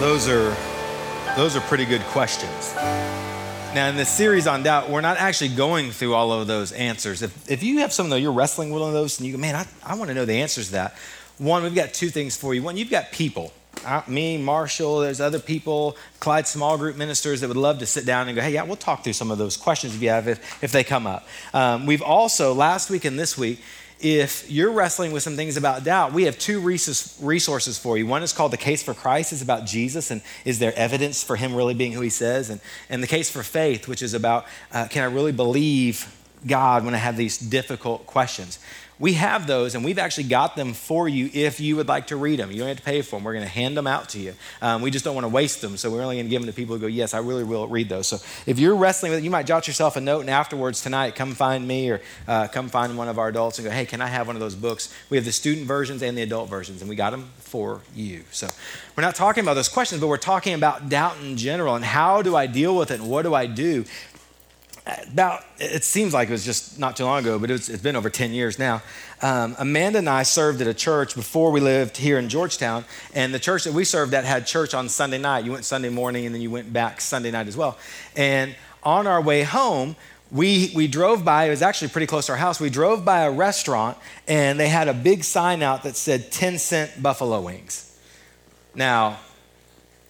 Those are those are pretty good questions. Now, in this series on doubt, we're not actually going through all of those answers. If, if you have some that you're wrestling with one of those and you go, man, I, I want to know the answers to that. One, we've got two things for you. One, you've got people. Me, Marshall, there's other people, Clyde small group ministers that would love to sit down and go, hey, yeah, we'll talk through some of those questions if you have, if, if they come up. Um, we've also, last week and this week, if you're wrestling with some things about doubt, we have two resources for you. One is called The Case for Christ, is about Jesus and is there evidence for him really being who he says? And, and The Case for Faith, which is about uh, can I really believe God when I have these difficult questions? We have those, and we've actually got them for you if you would like to read them. You don't have to pay for them. We're going to hand them out to you. Um, we just don't want to waste them, so we're only going to give them to people who go, Yes, I really will read those. So if you're wrestling with it, you might jot yourself a note, and afterwards tonight, come find me or uh, come find one of our adults and go, Hey, can I have one of those books? We have the student versions and the adult versions, and we got them for you. So we're not talking about those questions, but we're talking about doubt in general and how do I deal with it and what do I do? About it seems like it was just not too long ago but it's, it's been over 10 years now um, amanda and i served at a church before we lived here in georgetown and the church that we served at had church on sunday night you went sunday morning and then you went back sunday night as well and on our way home we, we drove by, it was actually pretty close to our house. We drove by a restaurant and they had a big sign out that said 10 cent buffalo wings. Now,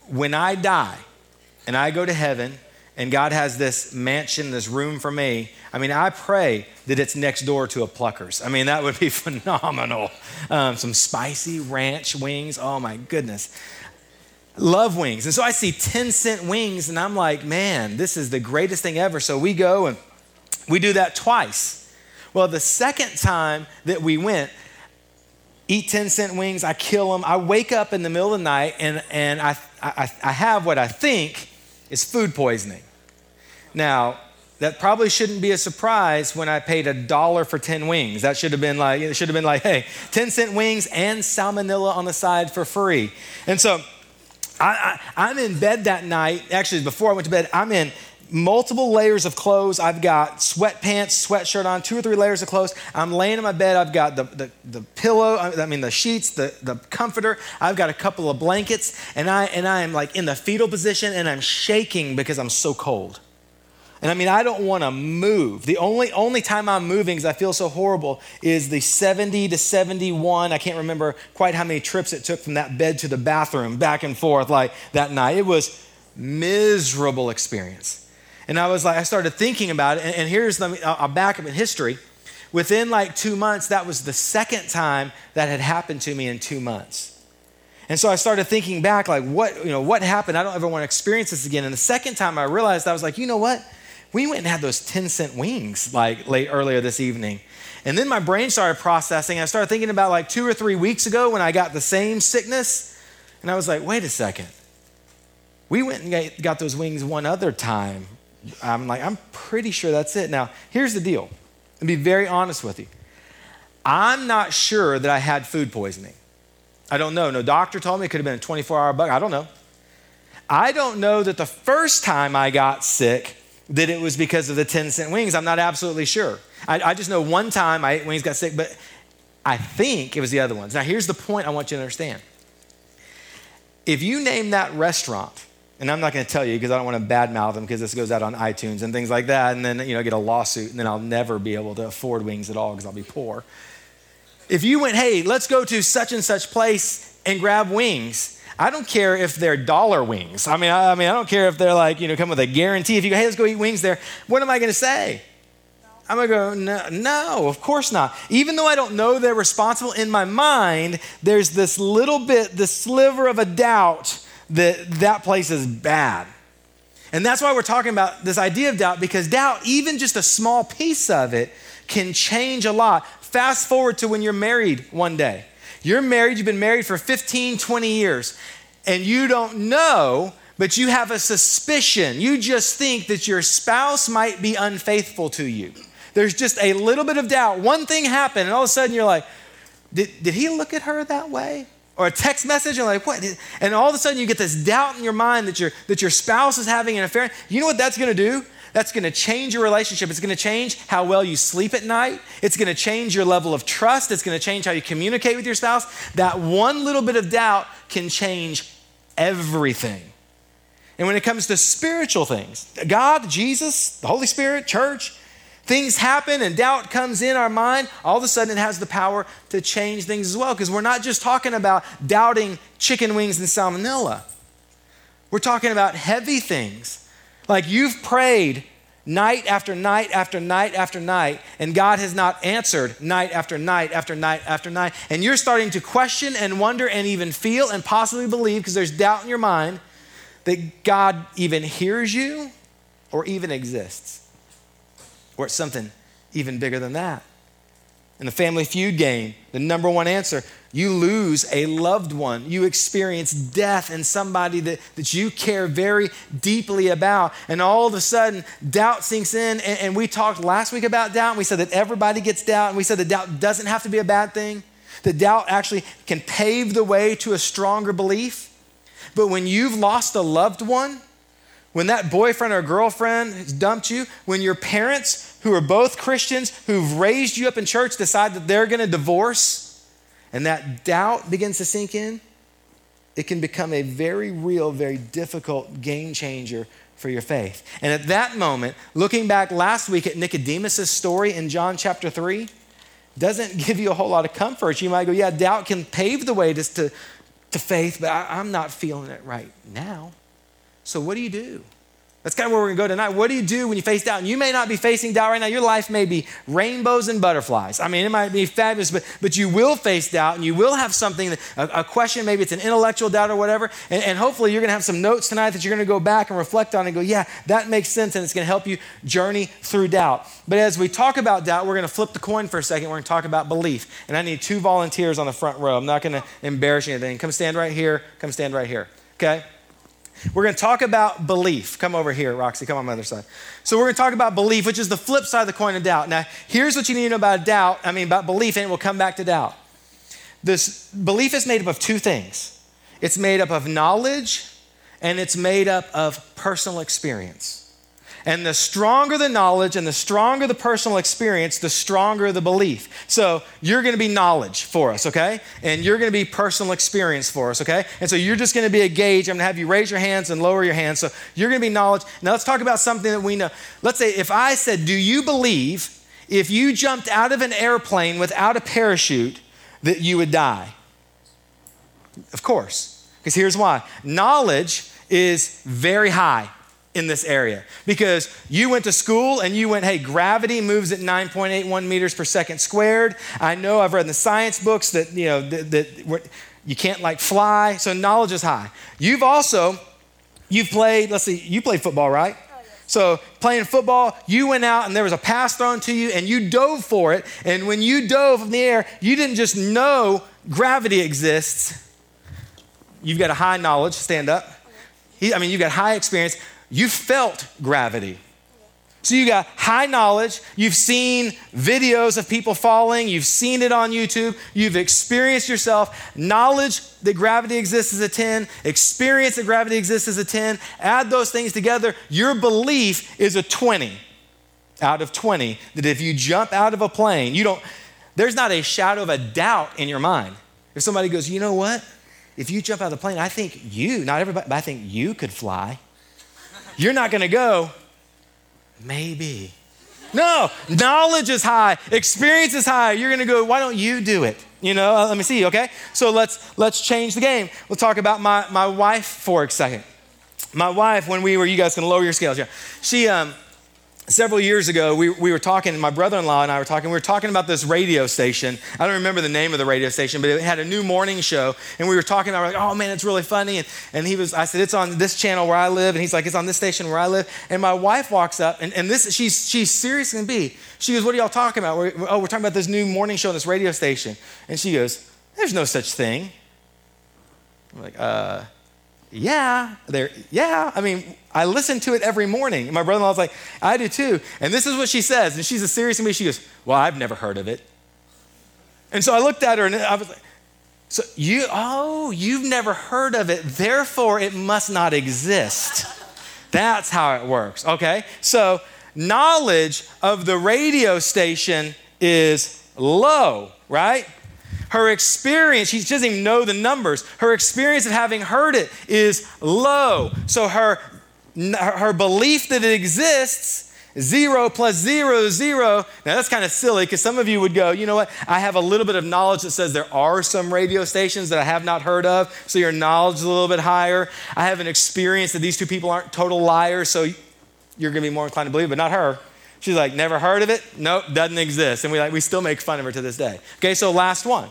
when I die and I go to heaven and God has this mansion, this room for me. I mean, I pray that it's next door to a Pluckers. I mean, that would be phenomenal. Um, some spicy ranch wings. Oh my goodness. Love wings. And so I see 10 cent wings, and I'm like, man, this is the greatest thing ever. So we go and we do that twice. Well, the second time that we went, eat 10 cent wings, I kill them. I wake up in the middle of the night and, and I, I, I have what I think is food poisoning. Now, that probably shouldn't be a surprise when I paid a dollar for 10 wings. That should have been like, it should have been like, hey, 10 cent wings and salmonella on the side for free. And so I, am in bed that night. Actually, before I went to bed, I'm in multiple layers of clothes. I've got sweatpants, sweatshirt on, two or three layers of clothes. I'm laying in my bed. I've got the, the, the pillow, I mean, the sheets, the, the comforter. I've got a couple of blankets, and I, and I am like in the fetal position, and I'm shaking because I'm so cold. And I mean, I don't want to move. The only, only time I'm moving because I feel so horrible is the 70 to 71. I can't remember quite how many trips it took from that bed to the bathroom, back and forth like that night. It was miserable experience. And I was like, I started thinking about it. And, and here's the, I'll back up in history. Within like two months, that was the second time that had happened to me in two months. And so I started thinking back, like, what, you know, what happened? I don't ever want to experience this again. And the second time I realized, I was like, you know what? We went and had those 10 cent wings like late earlier this evening. And then my brain started processing. I started thinking about like two or three weeks ago when I got the same sickness. And I was like, wait a second. We went and got those wings one other time. I'm like, I'm pretty sure that's it. Now, here's the deal. I'll be very honest with you. I'm not sure that I had food poisoning. I don't know. No doctor told me it could have been a 24 hour bug. I don't know. I don't know that the first time I got sick, that it was because of the 10 cent wings. I'm not absolutely sure. I, I, just know one time I ate wings, got sick, but I think it was the other ones. Now, here's the point I want you to understand. If you name that restaurant, and I'm not going to tell you because I don't want to badmouth them because this goes out on iTunes and things like that, and then you know get a lawsuit, and then I'll never be able to afford wings at all because I'll be poor. If you went, hey, let's go to such and such place and grab wings, I don't care if they're dollar wings. I mean, I, I, mean, I don't care if they're like, you know, come with a guarantee. If you go, hey, let's go eat wings there, what am I going to say? I'm going to go, no, no, of course not. Even though I don't know they're responsible in my mind, there's this little bit, this sliver of a doubt that that place is bad. And that's why we're talking about this idea of doubt, because doubt, even just a small piece of it, can change a lot. Fast forward to when you're married one day. You're married, you've been married for 15, 20 years, and you don't know, but you have a suspicion. You just think that your spouse might be unfaithful to you. There's just a little bit of doubt. One thing happened, and all of a sudden you're like, did, did he look at her that way? Or a text message, and like, what? And all of a sudden you get this doubt in your mind that your, that your spouse is having an affair. You know what that's gonna do? That's going to change your relationship. It's going to change how well you sleep at night. It's going to change your level of trust. It's going to change how you communicate with your spouse. That one little bit of doubt can change everything. And when it comes to spiritual things, God, Jesus, the Holy Spirit, church, things happen and doubt comes in our mind, all of a sudden it has the power to change things as well. Because we're not just talking about doubting chicken wings and salmonella, we're talking about heavy things. Like you've prayed night after night after night after night, and God has not answered night after night after night after night. And you're starting to question and wonder and even feel and possibly believe because there's doubt in your mind that God even hears you or even exists. Or it's something even bigger than that. In the family feud game, the number one answer you lose a loved one. You experience death in somebody that, that you care very deeply about. And all of a sudden, doubt sinks in. And, and we talked last week about doubt. And we said that everybody gets doubt. And we said that doubt doesn't have to be a bad thing, that doubt actually can pave the way to a stronger belief. But when you've lost a loved one, when that boyfriend or girlfriend has dumped you, when your parents, who are both Christians, who've raised you up in church, decide that they're going to divorce, and that doubt begins to sink in, it can become a very real, very difficult game changer for your faith. And at that moment, looking back last week at Nicodemus' story in John chapter 3, doesn't give you a whole lot of comfort. You might go, yeah, doubt can pave the way to, to, to faith, but I, I'm not feeling it right now. So what do you do? That's kind of where we're going to go tonight. What do you do when you face doubt? And you may not be facing doubt right now. Your life may be rainbows and butterflies. I mean, it might be fabulous, but, but you will face doubt and you will have something, a, a question, maybe it's an intellectual doubt or whatever. And, and hopefully you're going to have some notes tonight that you're going to go back and reflect on and go, yeah, that makes sense. And it's going to help you journey through doubt. But as we talk about doubt, we're going to flip the coin for a second. We're going to talk about belief. And I need two volunteers on the front row. I'm not going to embarrass you anything. Come stand right here. Come stand right here. Okay? We're going to talk about belief. Come over here, Roxy. Come on my other side. So we're going to talk about belief, which is the flip side of the coin of doubt. Now, here's what you need to know about doubt. I mean, about belief, and we'll come back to doubt. This belief is made up of two things. It's made up of knowledge and it's made up of personal experience. And the stronger the knowledge and the stronger the personal experience, the stronger the belief. So you're going to be knowledge for us, okay? And you're going to be personal experience for us, okay? And so you're just going to be a gauge. I'm going to have you raise your hands and lower your hands. So you're going to be knowledge. Now let's talk about something that we know. Let's say if I said, Do you believe if you jumped out of an airplane without a parachute that you would die? Of course. Because here's why knowledge is very high in this area because you went to school and you went, hey, gravity moves at 9.81 meters per second squared. I know I've read in the science books that, you know, that, that you can't like fly. So knowledge is high. You've also, you've played, let's see, you played football, right? Oh, so, playing football, you went out and there was a pass thrown to you and you dove for it. And when you dove in the air, you didn't just know gravity exists. You've got a high knowledge, stand up. Oh, I mean, you've got high experience you felt gravity. So you got high knowledge, you've seen videos of people falling, you've seen it on YouTube, you've experienced yourself. Knowledge that gravity exists as a 10, experience that gravity exists as a 10. Add those things together, your belief is a 20 out of 20 that if you jump out of a plane, you don't, there's not a shadow of a doubt in your mind. If somebody goes, you know what? If you jump out of the plane, I think you, not everybody, but I think you could fly. You're not going to go, maybe. No, knowledge is high, experience is high. You're going to go, why don't you do it? You know, uh, let me see, okay? So let's let's change the game. We'll talk about my, my wife for a second. My wife, when we were, you guys can lower your scales, yeah. She um several years ago, we, we were talking, my brother in law and I were talking, we were talking about this radio station. I don't remember the name of the radio station, but it had a new morning show. And we were talking about, like, oh man, it's really funny. And, and he was, I said, it's on this channel where I live. And he's like, it's on this station where I live. And my wife walks up, and, and this, she's, she's serious and be. She goes, what are y'all talking about? We're, oh, we're talking about this new morning show on this radio station. And she goes, there's no such thing. I'm like, uh, yeah, there, yeah. I mean, I listen to it every morning. And my brother in law's like, I do too. And this is what she says. And she's a serious me. She goes, Well, I've never heard of it. And so I looked at her and I was like, So you, oh, you've never heard of it. Therefore, it must not exist. That's how it works. Okay? So knowledge of the radio station is low, right? Her experience, she doesn't even know the numbers. Her experience of having heard it is low. So her, her belief that it exists Zero plus zero, zero. Now that's kind of silly because some of you would go, you know what? I have a little bit of knowledge that says there are some radio stations that I have not heard of, so your knowledge is a little bit higher. I have an experience that these two people aren't total liars, so you're going to be more inclined to believe, but not her. She's like, never heard of it? Nope, doesn't exist. And we, like, we still make fun of her to this day. Okay, so last one.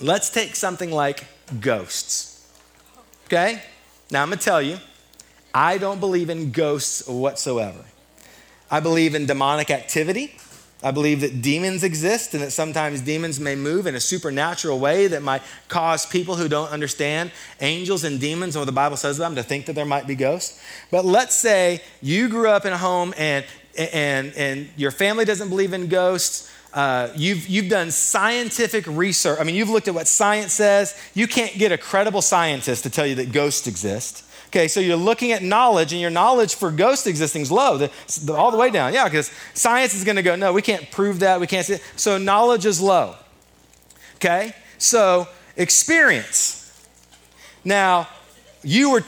Let's take something like ghosts. Okay? Now I'm going to tell you, I don't believe in ghosts whatsoever. I believe in demonic activity. I believe that demons exist and that sometimes demons may move in a supernatural way that might cause people who don't understand angels and demons what the Bible says about them to think that there might be ghosts. But let's say you grew up in a home and, and, and your family doesn't believe in ghosts. Uh, you've, you've done scientific research. I mean, you've looked at what science says. You can't get a credible scientist to tell you that ghosts exist. Okay, so you're looking at knowledge, and your knowledge for ghost existing is low, the, the, all the way down. Yeah, because science is going to go, no, we can't prove that, we can't see it. So knowledge is low. Okay, so experience. Now, you were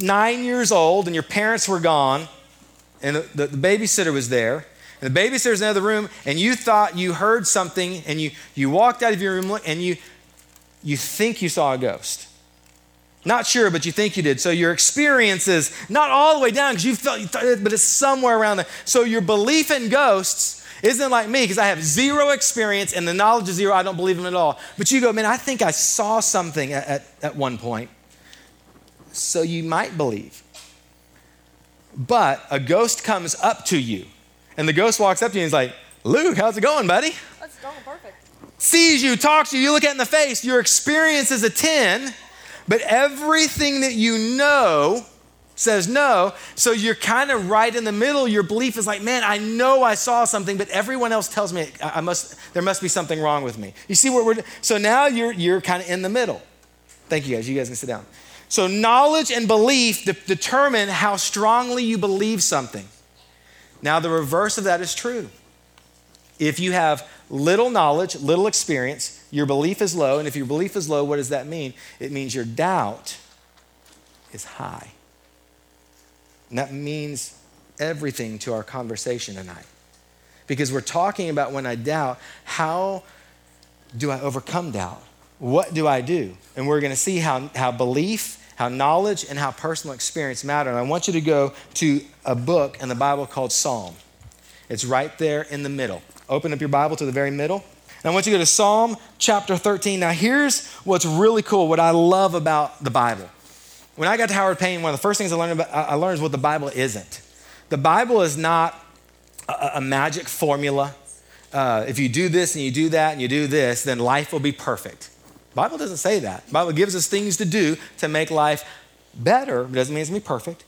nine years old, and your parents were gone, and the, the babysitter was there. The babysitter's in the other room, and you thought you heard something, and you, you walked out of your room, and you, you think you saw a ghost. Not sure, but you think you did. So your experience is not all the way down because you felt, but it's somewhere around there. So your belief in ghosts isn't like me because I have zero experience and the knowledge is zero. I don't believe them at all. But you go, man, I think I saw something at, at, at one point. So you might believe. But a ghost comes up to you and the ghost walks up to you and he's like, Luke, how's it going, buddy? That's going perfect. Sees you, talks to you, you look at in the face. Your experience is a 10 but everything that you know says no. So you're kind of right in the middle. Your belief is like, man, I know I saw something, but everyone else tells me I must, there must be something wrong with me. You see where we're, so now you're, you're kind of in the middle. Thank you guys. You guys can sit down. So knowledge and belief de- determine how strongly you believe something. Now, the reverse of that is true. If you have little knowledge, little experience, your belief is low. And if your belief is low, what does that mean? It means your doubt is high. And that means everything to our conversation tonight. Because we're talking about when I doubt, how do I overcome doubt? What do I do? And we're going to see how, how belief, how knowledge, and how personal experience matter. And I want you to go to a book in the Bible called Psalm. It's right there in the middle. Open up your Bible to the very middle. And I want you to go to Psalm chapter 13. Now, here's what's really cool, what I love about the Bible. When I got to Howard Payne, one of the first things I learned, about, I learned is what the Bible isn't. The Bible is not a, a magic formula. Uh, if you do this and you do that and you do this, then life will be perfect. Bible doesn't say that. The Bible gives us things to do to make life better, but doesn't mean it's going to be perfect.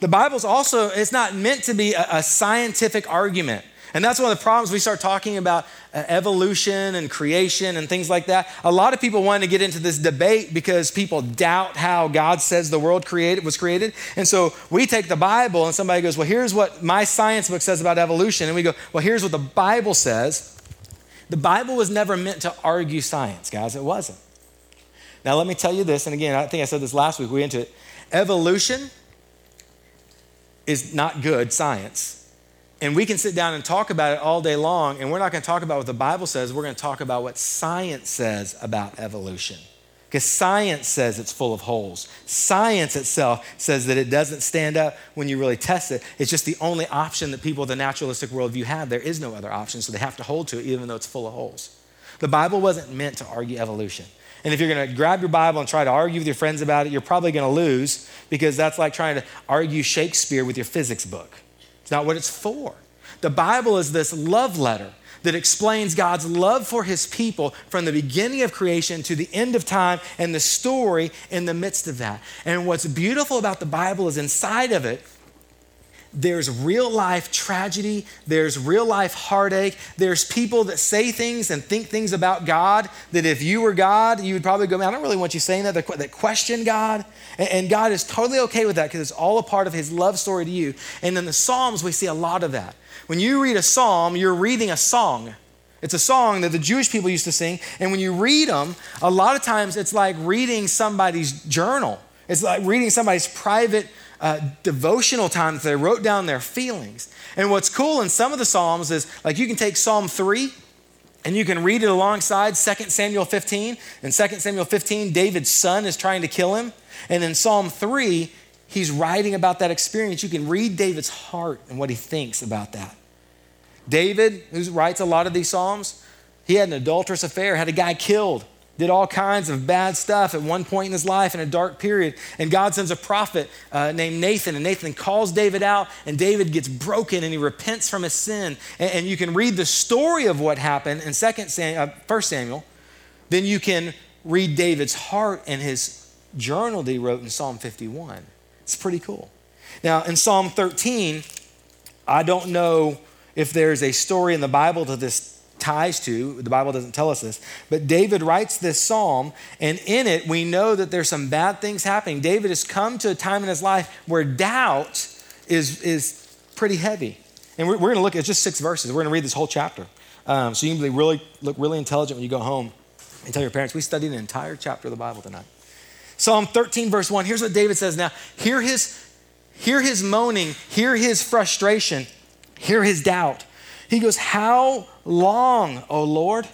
The Bible's also, it's not meant to be a, a scientific argument. And that's one of the problems we start talking about uh, evolution and creation and things like that. A lot of people want to get into this debate because people doubt how God says the world created was created. And so we take the Bible and somebody goes, "Well, here's what my science book says about evolution." And we go, "Well, here's what the Bible says." The Bible was never meant to argue science, guys. It wasn't. Now, let me tell you this, and again, I think I said this last week, we into it. Evolution is not good science and we can sit down and talk about it all day long, and we're not going to talk about what the Bible says. We're going to talk about what science says about evolution. Because science says it's full of holes. Science itself says that it doesn't stand up when you really test it. It's just the only option that people with a naturalistic worldview have. There is no other option, so they have to hold to it, even though it's full of holes. The Bible wasn't meant to argue evolution. And if you're going to grab your Bible and try to argue with your friends about it, you're probably going to lose because that's like trying to argue Shakespeare with your physics book. It's not what it's for. The Bible is this love letter that explains God's love for his people from the beginning of creation to the end of time and the story in the midst of that. And what's beautiful about the Bible is inside of it, there's real life tragedy, there's real life heartache, there's people that say things and think things about God that if you were God, you would probably go, man, I don't really want you saying that, that question God. And God is totally okay with that because it's all a part of his love story to you. And in the Psalms, we see a lot of that. When you read a psalm, you're reading a song. It's a song that the Jewish people used to sing. And when you read them, a lot of times it's like reading somebody's journal. It's like reading somebody's private uh, devotional time that they wrote down their feelings. And what's cool in some of the Psalms is like you can take Psalm 3 and you can read it alongside 2 Samuel 15. In 2 Samuel 15, David's son is trying to kill him. And in Psalm 3, he's writing about that experience. You can read David's heart and what he thinks about that. David, who writes a lot of these Psalms, he had an adulterous affair, had a guy killed, did all kinds of bad stuff at one point in his life in a dark period. And God sends a prophet uh, named Nathan, and Nathan calls David out, and David gets broken and he repents from his sin. And, and you can read the story of what happened in Second Sam, uh, 1 Samuel. Then you can read David's heart and his journal that he wrote in Psalm 51. It's pretty cool. Now, in Psalm 13, I don't know if there's a story in the Bible to this ties to. The Bible doesn't tell us this. But David writes this psalm, and in it, we know that there's some bad things happening. David has come to a time in his life where doubt is, is pretty heavy. And we're, we're going to look at just six verses. We're going to read this whole chapter. Um, so you can be really, look really intelligent when you go home and tell your parents, we studied an entire chapter of the Bible tonight. Psalm 13, verse 1. Here's what David says now. Hear his, hear his moaning, hear his frustration, hear his doubt. He goes, How long, O Lord?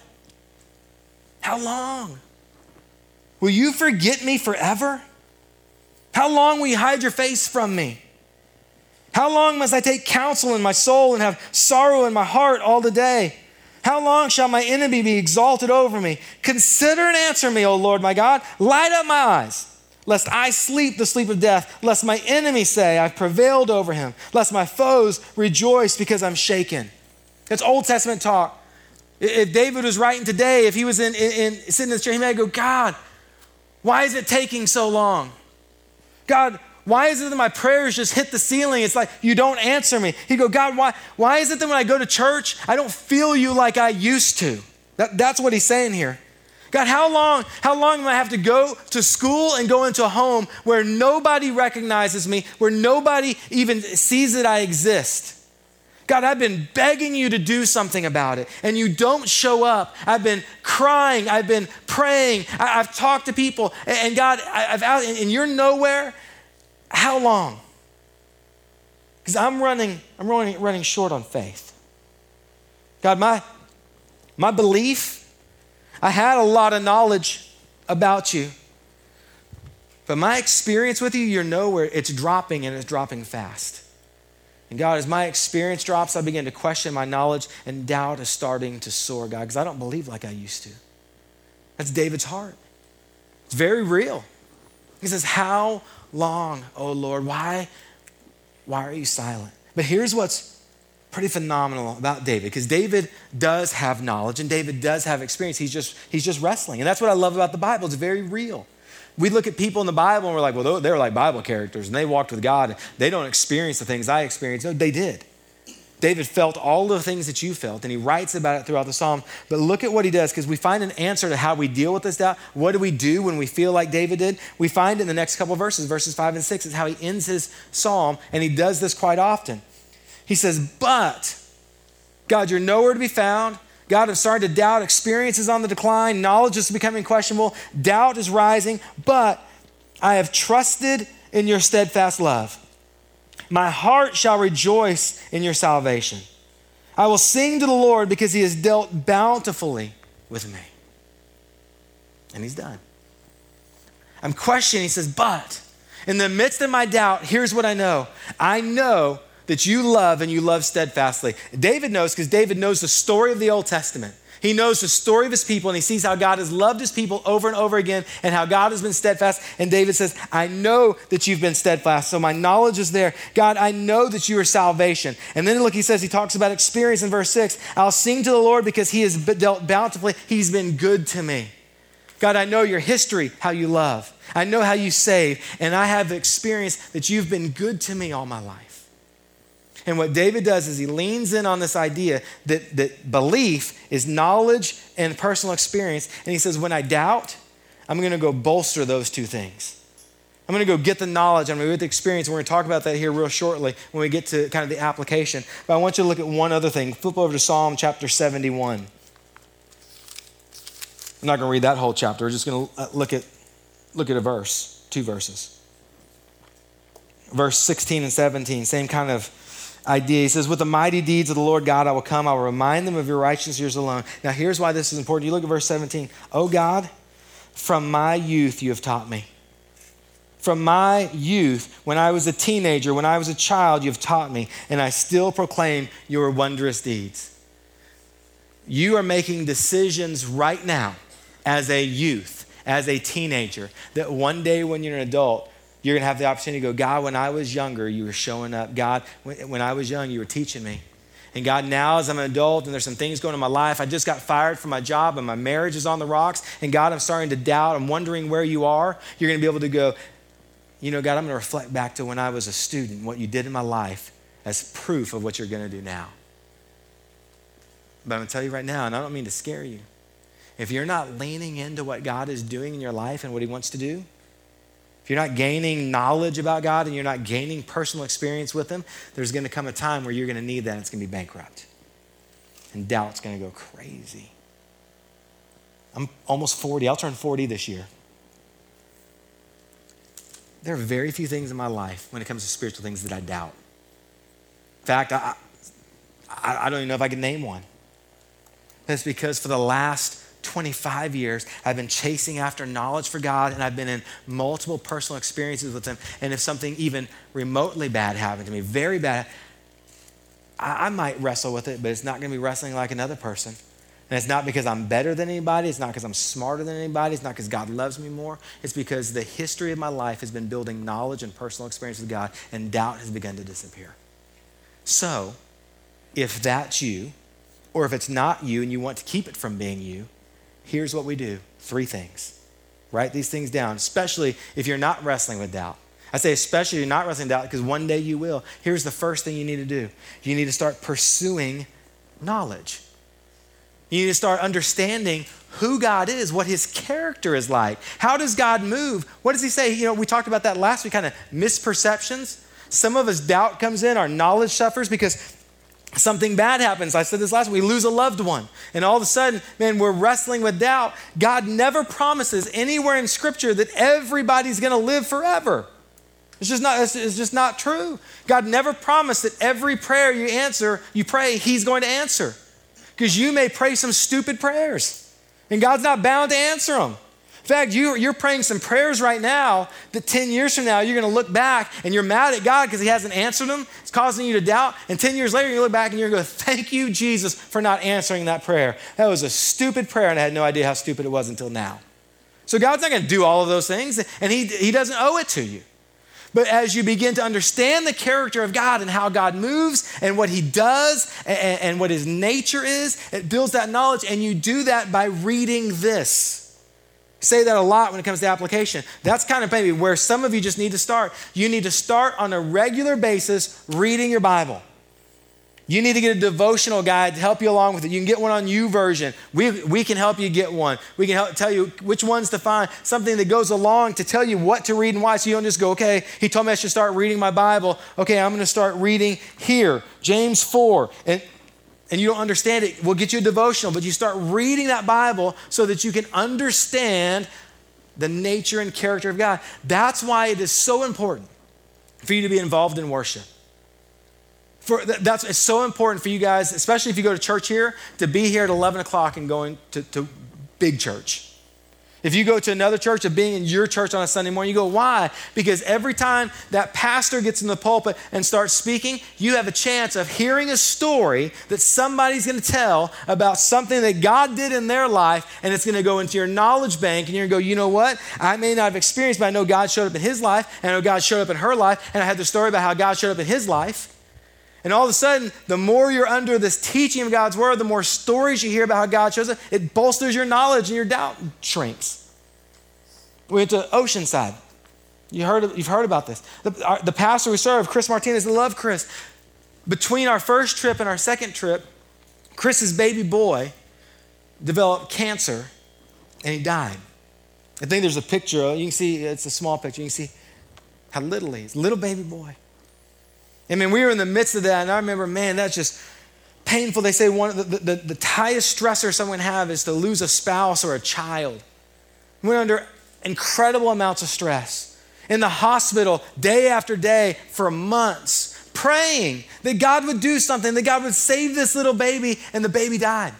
How long? Will you forget me forever? How long will you hide your face from me? How long must I take counsel in my soul and have sorrow in my heart all the day? How long shall my enemy be exalted over me? Consider and answer me, O Lord my God. Light up my eyes, lest I sleep the sleep of death, lest my enemy say, I've prevailed over him, lest my foes rejoice because I'm shaken. That's Old Testament talk. If David was writing today, if he was in, in, in sitting in this chair, he might go, God, why is it taking so long? God, why is it that my prayers just hit the ceiling? It's like you don't answer me. He go, God, why, why is it that when I go to church, I don't feel you like I used to? That, that's what he's saying here. God, how long, how long do I have to go to school and go into a home where nobody recognizes me, where nobody even sees that I exist? God, I've been begging you to do something about it, and you don't show up. I've been crying, I've been praying, I, have talked to people, and, and God, I, have out, and you're nowhere. How long? Because I'm running, I'm running, running short on faith. God, my, my belief, I had a lot of knowledge about you. But my experience with you, you're nowhere. It's dropping and it's dropping fast. And God, as my experience drops, I begin to question my knowledge, and doubt is starting to soar, God, because I don't believe like I used to. That's David's heart. It's very real. He says, How long, oh Lord? Why, why are you silent? But here's what's pretty phenomenal about David, because David does have knowledge and David does have experience. He's just, he's just wrestling. And that's what I love about the Bible. It's very real. We look at people in the Bible and we're like, well, they're like Bible characters and they walked with God. They don't experience the things I experienced. No, they did. David felt all the things that you felt, and he writes about it throughout the psalm. But look at what he does, because we find an answer to how we deal with this doubt. What do we do when we feel like David did? We find in the next couple verses, verses five and six, is how he ends his psalm, and he does this quite often. He says, But, God, you're nowhere to be found. God, I'm starting to doubt. Experience is on the decline. Knowledge is becoming questionable. Doubt is rising. But I have trusted in your steadfast love. My heart shall rejoice in your salvation. I will sing to the Lord because he has dealt bountifully with me. And he's done. I'm questioning. He says, But in the midst of my doubt, here's what I know I know that you love and you love steadfastly. David knows because David knows the story of the Old Testament. He knows the story of his people and he sees how God has loved his people over and over again and how God has been steadfast. And David says, I know that you've been steadfast. So my knowledge is there. God, I know that you are salvation. And then look, he says, he talks about experience in verse six. I'll sing to the Lord because he has dealt bountifully. He's been good to me. God, I know your history, how you love. I know how you save. And I have experienced that you've been good to me all my life. And what David does is he leans in on this idea that, that belief is knowledge and personal experience. And he says, when I doubt, I'm going to go bolster those two things. I'm going to go get the knowledge. I'm going to get the experience. We're going to talk about that here real shortly when we get to kind of the application. But I want you to look at one other thing. Flip over to Psalm chapter 71. I'm not going to read that whole chapter. We're just going to uh, look at, look at a verse, two verses. Verse 16 and 17, same kind of idea. He says, With the mighty deeds of the Lord God I will come. I will remind them of your righteous years alone. Now, here's why this is important. You look at verse 17. Oh God, from my youth you have taught me. From my youth, when I was a teenager, when I was a child, you have taught me, and I still proclaim your wondrous deeds. You are making decisions right now as a youth, as a teenager, that one day when you're an adult, you're going to have the opportunity to go, God, when I was younger, you were showing up. God, when I was young, you were teaching me. And God, now as I'm an adult and there's some things going on in my life, I just got fired from my job and my marriage is on the rocks. And God, I'm starting to doubt. I'm wondering where you are. You're going to be able to go, you know, God, I'm going to reflect back to when I was a student, what you did in my life as proof of what you're going to do now. But I'm going to tell you right now, and I don't mean to scare you. If you're not leaning into what God is doing in your life and what He wants to do, if you're not gaining knowledge about God and you're not gaining personal experience with Him, there's going to come a time where you're going to need that and it's going to be bankrupt. And doubt's going to go crazy. I'm almost 40. I'll turn 40 this year. There are very few things in my life when it comes to spiritual things that I doubt. In fact, I, I, I don't even know if I can name one. That's because for the last 25 years, I've been chasing after knowledge for God and I've been in multiple personal experiences with Him. And if something even remotely bad happened to me, very bad, I, I might wrestle with it, but it's not going to be wrestling like another person. And it's not because I'm better than anybody. It's not because I'm smarter than anybody. It's not because God loves me more. It's because the history of my life has been building knowledge and personal experience with God, and doubt has begun to disappear. So, if that's you, or if it's not you and you want to keep it from being you, here's what we do three things. Write these things down, especially if you're not wrestling with doubt. I say, especially if you're not wrestling doubt, because one day you will. Here's the first thing you need to do you need to start pursuing knowledge. You need to start understanding who God is, what his character is like. How does God move? What does he say? You know, we talked about that last week, kind of misperceptions. Some of us doubt comes in, our knowledge suffers because something bad happens. I said this last week, we lose a loved one. And all of a sudden, man, we're wrestling with doubt. God never promises anywhere in scripture that everybody's going to live forever. It's just not it's just not true. God never promised that every prayer you answer, you pray, he's going to answer. Because you may pray some stupid prayers. And God's not bound to answer them. In fact, you, you're praying some prayers right now that 10 years from now, you're going to look back and you're mad at God because He hasn't answered them. It's causing you to doubt. And 10 years later, you look back and you're going to go, Thank you, Jesus, for not answering that prayer. That was a stupid prayer, and I had no idea how stupid it was until now. So God's not going to do all of those things, and He, he doesn't owe it to you. But as you begin to understand the character of God and how God moves and what He does and, and what His nature is, it builds that knowledge, and you do that by reading this say that a lot when it comes to application. That's kind of maybe where some of you just need to start. You need to start on a regular basis reading your Bible. You need to get a devotional guide to help you along with it. You can get one on YouVersion. We, we can help you get one. We can help tell you which ones to find, something that goes along to tell you what to read and why. So you don't just go, okay, he told me I should start reading my Bible. Okay, I'm going to start reading here, James 4. And and you don't understand it, we'll get you a devotional, but you start reading that Bible so that you can understand the nature and character of God. That's why it is so important for you to be involved in worship. For, that's it's so important for you guys, especially if you go to church here, to be here at 11 o'clock and going to, to big church. If you go to another church of being in your church on a Sunday morning, you go, why? Because every time that pastor gets in the pulpit and starts speaking, you have a chance of hearing a story that somebody's going to tell about something that God did in their life, and it's going to go into your knowledge bank, and you're going to go, you know what? I may not have experienced, but I know God showed up in his life, and I know God showed up in her life, and I had the story about how God showed up in his life. And all of a sudden, the more you're under this teaching of God's word, the more stories you hear about how God shows up, it bolsters your knowledge and your doubt shrinks. We went to Oceanside. You heard, you've heard about this. The, our, the pastor we serve, Chris Martinez, I love Chris. Between our first trip and our second trip, Chris's baby boy developed cancer and he died. I think there's a picture, you can see, it's a small picture, you can see how little he is, little baby boy. I mean, we were in the midst of that, and I remember, man, that's just painful. They say one of the, the, the highest stressor someone have is to lose a spouse or a child. We went under incredible amounts of stress. In the hospital, day after day, for months, praying that God would do something, that God would save this little baby, and the baby died.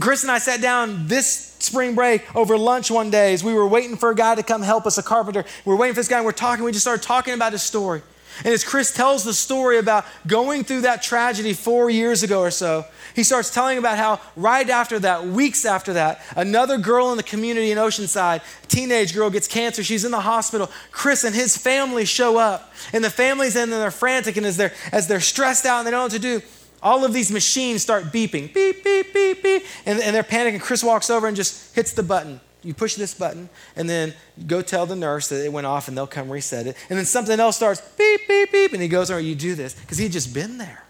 Chris and I sat down this spring break over lunch one day as we were waiting for a guy to come help us, a carpenter. We were waiting for this guy, and we're talking. We just started talking about his story. And as Chris tells the story about going through that tragedy four years ago or so, he starts telling about how right after that, weeks after that, another girl in the community in Oceanside, teenage girl, gets cancer. She's in the hospital. Chris and his family show up, and the family's in and they're frantic, and as they're, as they're stressed out and they don't know what to do, all of these machines start beeping, beep, beep, beep, beep, and, and they're panicking. Chris walks over and just hits the button you push this button, and then go tell the nurse that it went off, and they'll come reset it. And then something else starts beep, beep, beep, and he goes, "Oh, you do this because he'd just been there."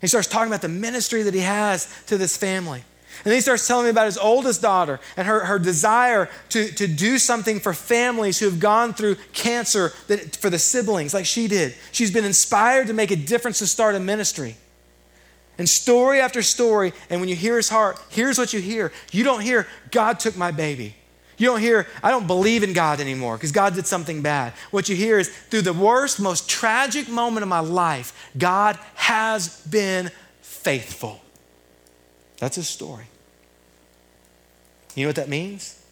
He starts talking about the ministry that he has to this family. And then he starts telling me about his oldest daughter and her, her desire to, to do something for families who have gone through cancer that, for the siblings, like she did. She's been inspired to make a difference to start a ministry. And story after story, and when you hear his heart, here's what you hear. You don't hear, God took my baby. You don't hear, I don't believe in God anymore because God did something bad. What you hear is, through the worst, most tragic moment of my life, God has been faithful. That's his story. You know what that means?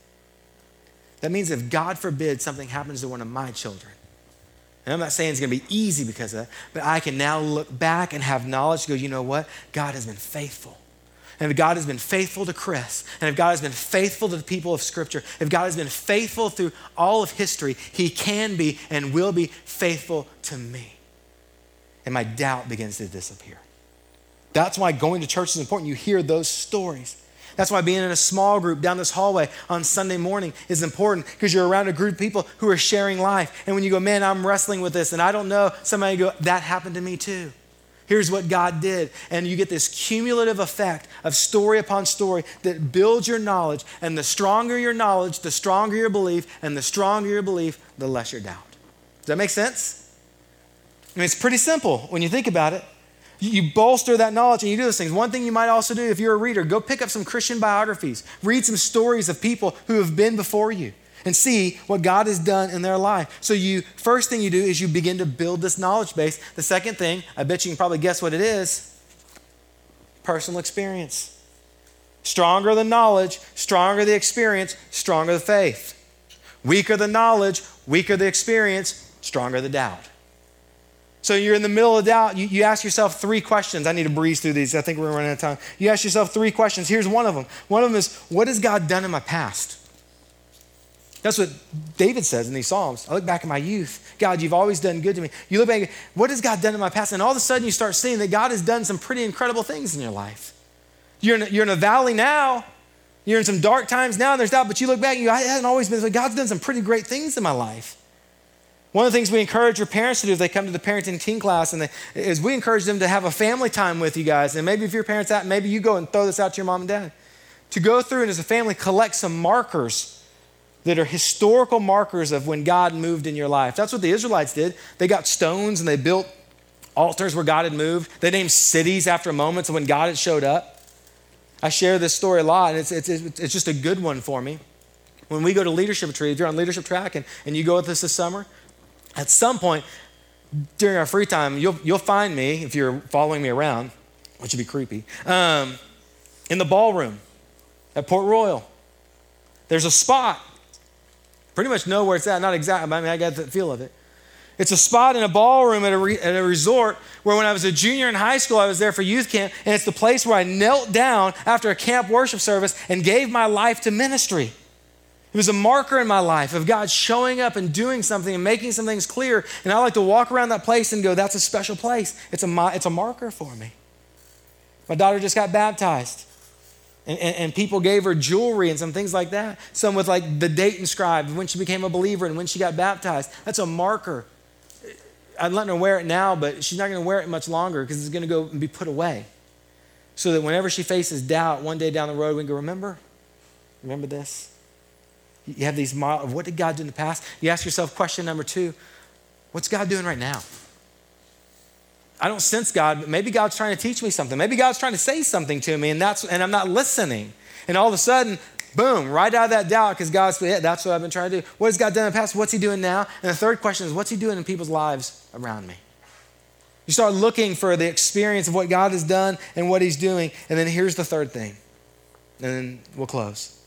That means if God forbid something happens to one of my children, and I'm not saying it's going to be easy because of that, but I can now look back and have knowledge to go, you know what? God has been faithful. And if God has been faithful to Chris, and if God has been faithful to the people of Scripture, if God has been faithful through all of history, He can be and will be faithful to me. And my doubt begins to disappear. That's why going to church is important. You hear those stories. That's why being in a small group down this hallway on Sunday morning is important because you're around a group of people who are sharing life. And when you go, man, I'm wrestling with this and I don't know, somebody go, that happened to me too. Here's what God did. And you get this cumulative effect of story upon story that builds your knowledge. And the stronger your knowledge, the stronger your belief. And the stronger your belief, the less your doubt. Does that make sense? I mean, it's pretty simple when you think about it. You bolster that knowledge and you do those things. One thing you might also do if you're a reader, go pick up some Christian biographies, read some stories of people who have been before you and see what God has done in their life. So you first thing you do is you begin to build this knowledge base. The second thing, I bet you can probably guess what it is. Personal experience. Stronger the knowledge, stronger the experience, stronger the faith. Weaker the knowledge, weaker the experience, stronger the doubt. So you're in the middle of doubt. You, you ask yourself three questions. I need to breeze through these. I think we're running out of time. You ask yourself three questions. Here's one of them. One of them is, What has God done in my past? That's what David says in these Psalms. I look back at my youth. God, you've always done good to me. You look back, what has God done in my past? And all of a sudden you start seeing that God has done some pretty incredible things in your life. You're in a, you're in a valley now. You're in some dark times now, and there's doubt, but you look back and you, I haven't always been, God's done some pretty great things in my life. One of the things we encourage your parents to do if they come to the parenting teen class and they, is we encourage them to have a family time with you guys. And maybe if your parents are out, maybe you go and throw this out to your mom and dad. To go through and as a family collect some markers that are historical markers of when God moved in your life. That's what the Israelites did. They got stones and they built altars where God had moved. They named cities after moments when God had showed up. I share this story a lot, and it's, it's, it's just a good one for me. When we go to leadership retreat, if you're on leadership track and, and you go with us this summer, at some point during our free time, you'll, you'll find me, if you're following me around, which would be creepy, um, in the ballroom at Port Royal. There's a spot. Pretty much know where it's at. Not exactly, but I mean, I got the feel of it. It's a spot in a ballroom at a, re, at a resort where when I was a junior in high school, I was there for youth camp, and it's the place where I knelt down after a camp worship service and gave my life to ministry. It was a marker in my life of God showing up and doing something and making some things clear. And I like to walk around that place and go, that's a special place. It's a, it's a marker for me. My daughter just got baptized. And, and, and, people gave her jewelry and some things like that. Some with like the date inscribed when she became a believer and when she got baptized. That's a marker. I'm letting her wear it now, but she's not going to wear it much longer because it's going to go and be put away. So that whenever she faces doubt one day down the road, we can go, remember? Remember this? You have these models of what did God do in the past? You ask yourself question number two what's God doing right now? I don't sense God, but maybe God's trying to teach me something. Maybe God's trying to say something to me, and that's and I'm not listening. And all of a sudden, boom, right out of that doubt, because God's yeah, that's what I've been trying to do. What has God done in the past? What's He doing now? And the third question is, what's He doing in people's lives around me? You start looking for the experience of what God has done and what He's doing. And then here's the third thing, and then we'll close.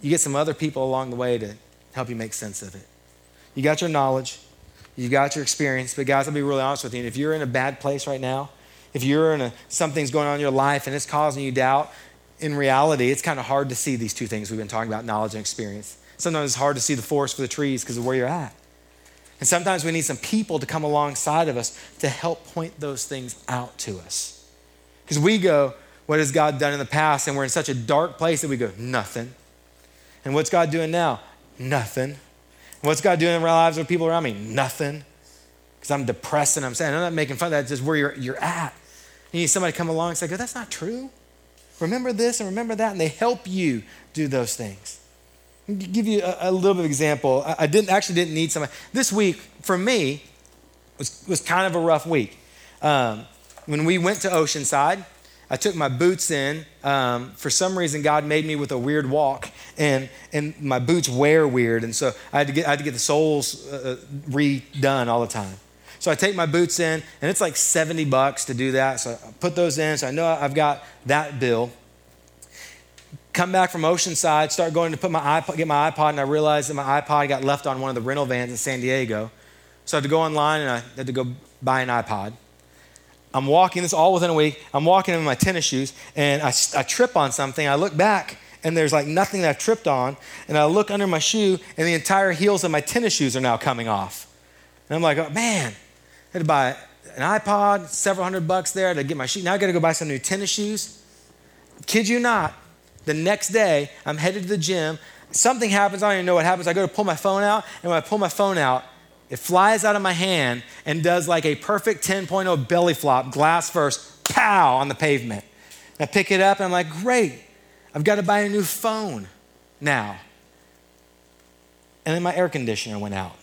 You get some other people along the way to help you make sense of it. You got your knowledge, you got your experience, but guys, I'll be really honest with you. And If you're in a bad place right now, if you're in a something's going on in your life and it's causing you doubt, in reality, it's kind of hard to see these two things we've been talking about knowledge and experience. Sometimes it's hard to see the forest for the trees because of where you're at. And sometimes we need some people to come alongside of us to help point those things out to us. Because we go, What has God done in the past? And we're in such a dark place that we go, Nothing. And what's God doing now? Nothing. And what's God doing in our lives with people around me? Nothing. Because I'm depressed and I'm saying, I'm not making fun of that, it's just where you're, you're at. You need somebody to come along and say, go, That's not true. Remember this and remember that. And they help you do those things give you a, a, little bit of example. I, I, didn't actually didn't need somebody. This week for me was was kind of a rough week. Um, when we went to Oceanside, I took my boots in. Um, for some reason, God made me with a weird walk, and and my boots wear weird, and so I had to get I had to get the soles uh, redone all the time. So I take my boots in, and it's like 70 bucks to do that. So I put those in. So I know I've got that bill come back from Oceanside, start going to put my iPod, get my iPod, and I realized that my iPod got left on one of the rental vans in San Diego. So I had to go online and I had to go buy an iPod. I'm walking, this all within a week. I'm walking in my tennis shoes and I, I trip on something. I look back and there's like nothing that I've tripped on. And I look under my shoe and the entire heels of my tennis shoes are now coming off. And I'm like, oh, man, I had to buy an iPod, several hundred bucks there to get my shoe. Now I got to go buy some new tennis shoes. Kid you not, the next day, I'm headed to the gym. Something happens. I don't even know what happens. I go to pull my phone out, and when I pull my phone out, it flies out of my hand and does like a perfect 10.0 belly flop, glass first, pow, on the pavement. I pick it up, and I'm like, great, I've got to buy a new phone now. And then my air conditioner went out.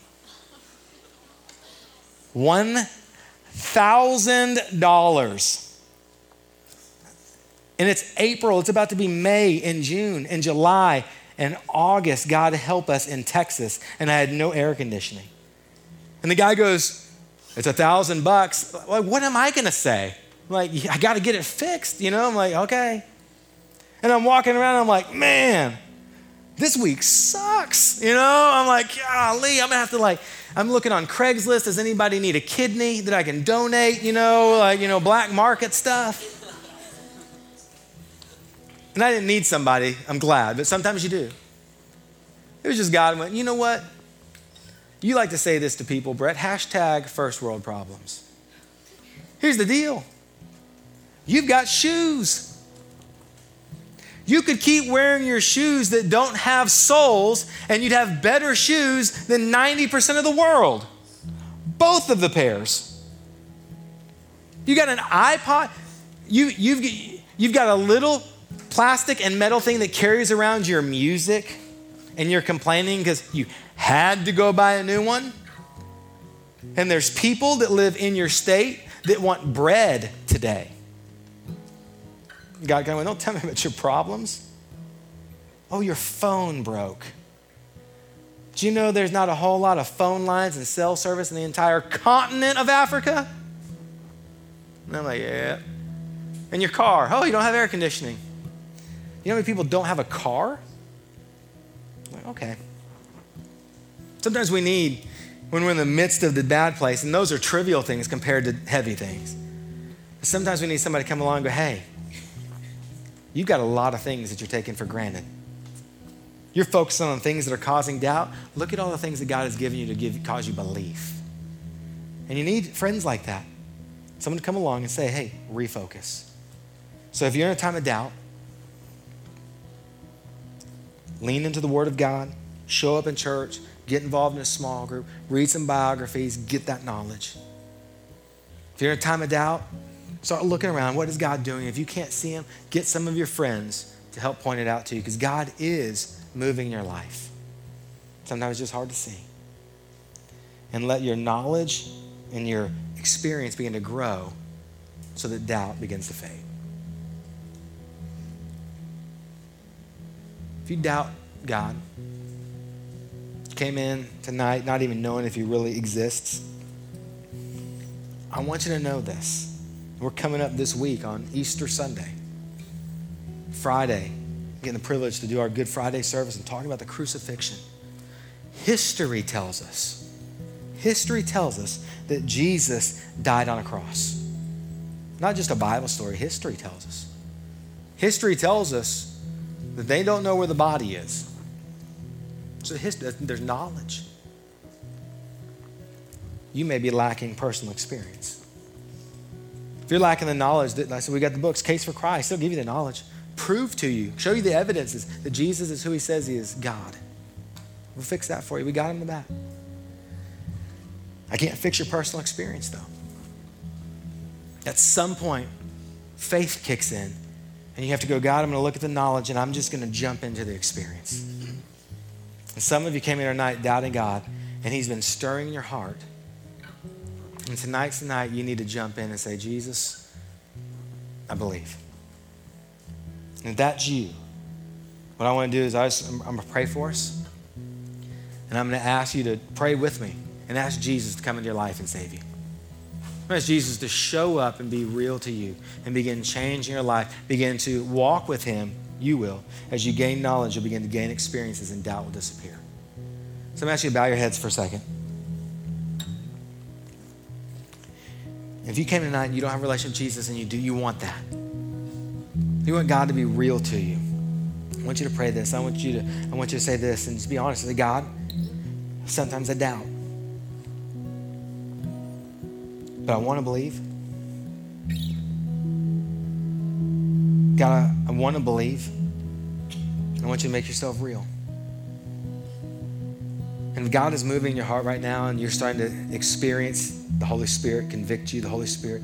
$1,000 and it's April, it's about to be May and June and July and August. God help us in Texas. And I had no air conditioning. And the guy goes, It's a thousand bucks. What am I gonna say? I'm like, I gotta get it fixed, you know? I'm like, okay. And I'm walking around, I'm like, man, this week sucks. You know, I'm like, golly, I'm gonna have to like, I'm looking on Craigslist. Does anybody need a kidney that I can donate? You know, like, you know, black market stuff. And I didn't need somebody, I'm glad, but sometimes you do. It was just God went, you know what? You like to say this to people, Brett, hashtag first world problems. Here's the deal you've got shoes. You could keep wearing your shoes that don't have soles, and you'd have better shoes than 90% of the world. Both of the pairs. You got an iPod, you, you've, you've got a little plastic and metal thing that carries around your music and you're complaining because you had to go buy a new one? And there's people that live in your state that want bread today. God went, don't tell me about your problems. Oh, your phone broke. Do you know there's not a whole lot of phone lines and cell service in the entire continent of Africa? And I'm like, yeah. And your car, oh, you don't have air conditioning. You know how many people don't have a car? Like, okay. Sometimes we need, when we're in the midst of the bad place, and those are trivial things compared to heavy things. Sometimes we need somebody to come along and go, hey, you've got a lot of things that you're taking for granted. You're focusing on things that are causing doubt. Look at all the things that God has given you to give, cause you belief. And you need friends like that. Someone to come along and say, hey, refocus. So if you're in a time of doubt, lean into the Word of God, show up in church, get involved in a small group, read some biographies, get that knowledge. If you're in a time of doubt, start looking around. What is God doing? If you can't see Him, get some of your friends to help point it out to you because God is moving your life. Sometimes it's just hard to see. And let your knowledge and your experience begin to grow so that doubt begins to fade. If you doubt God, came in tonight not even knowing if He really exists, I want you to know this. We're coming up this week on Easter Sunday. Friday, getting the privilege to do our Good Friday service and talking about the crucifixion. History tells us, history tells us that Jesus died on a cross. Not just a Bible story, history tells us. History tells us that they don't know where the body is. So history, there's knowledge. You may be lacking personal experience. If you're lacking the knowledge, that I said we got the books, Case for Christ, they'll give you the knowledge. Prove to you, show you the evidences that Jesus is who he says he is, God. We'll fix that for you. We got him the back. I can't fix your personal experience though. At some point, faith kicks in, and you have to go, God, I'm going to look at the knowledge, and I'm just going to jump into the experience. And some of you came here tonight doubting God, and He's been stirring your heart. And tonight's the night you need to jump in and say, Jesus, I believe. And if that's you, what I want to do is I I'm going to pray for us. And I'm going to ask you to pray with me and ask Jesus to come into your life and save you. Ask Jesus to show up and be real to you and begin changing your life. Begin to walk with Him. You will. As you gain knowledge, you'll begin to gain experiences and doubt will disappear. So I'm asking you to bow your heads for a second. If you came tonight and you don't have a relationship with Jesus and you do, you want that. You want God to be real to you. I want you to pray this. I want you to, I want you to say this and just be honest. Say, God, sometimes I doubt. But I want to believe. God, I, I want to believe. I want you to make yourself real. And if God is moving in your heart right now and you're starting to experience the Holy Spirit convict you, the Holy Spirit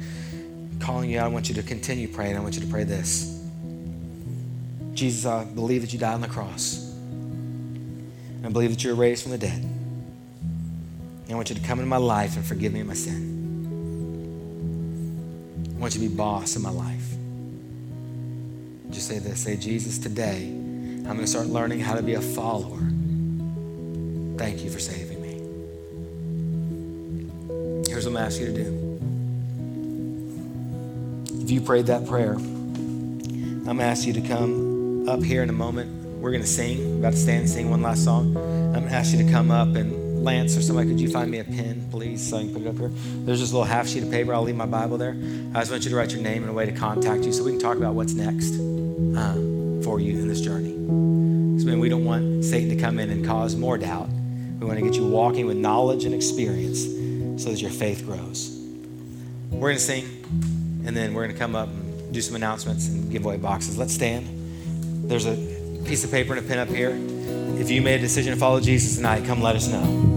calling you out, I want you to continue praying. I want you to pray this Jesus, I believe that you died on the cross. I believe that you're raised from the dead. And I want you to come into my life and forgive me of my sin. I want you to be boss in my life. Just say this say, Jesus, today I'm going to start learning how to be a follower. Thank you for saving me. Here's what I'm asking you to do. If you prayed that prayer, I'm going to ask you to come up here in a moment. We're going to sing. We're about to stand and sing one last song. I'm going to ask you to come up and Lance or somebody, could you find me a pen, please, so I can put it up here? There's this little half sheet of paper. I'll leave my Bible there. I just want you to write your name and a way to contact you so we can talk about what's next um, for you in this journey. Because, man, we don't want Satan to come in and cause more doubt. We want to get you walking with knowledge and experience so that your faith grows. We're going to sing, and then we're going to come up and do some announcements and give away boxes. Let's stand. There's a piece of paper and a pen up here. If you made a decision to follow Jesus tonight, come let us know.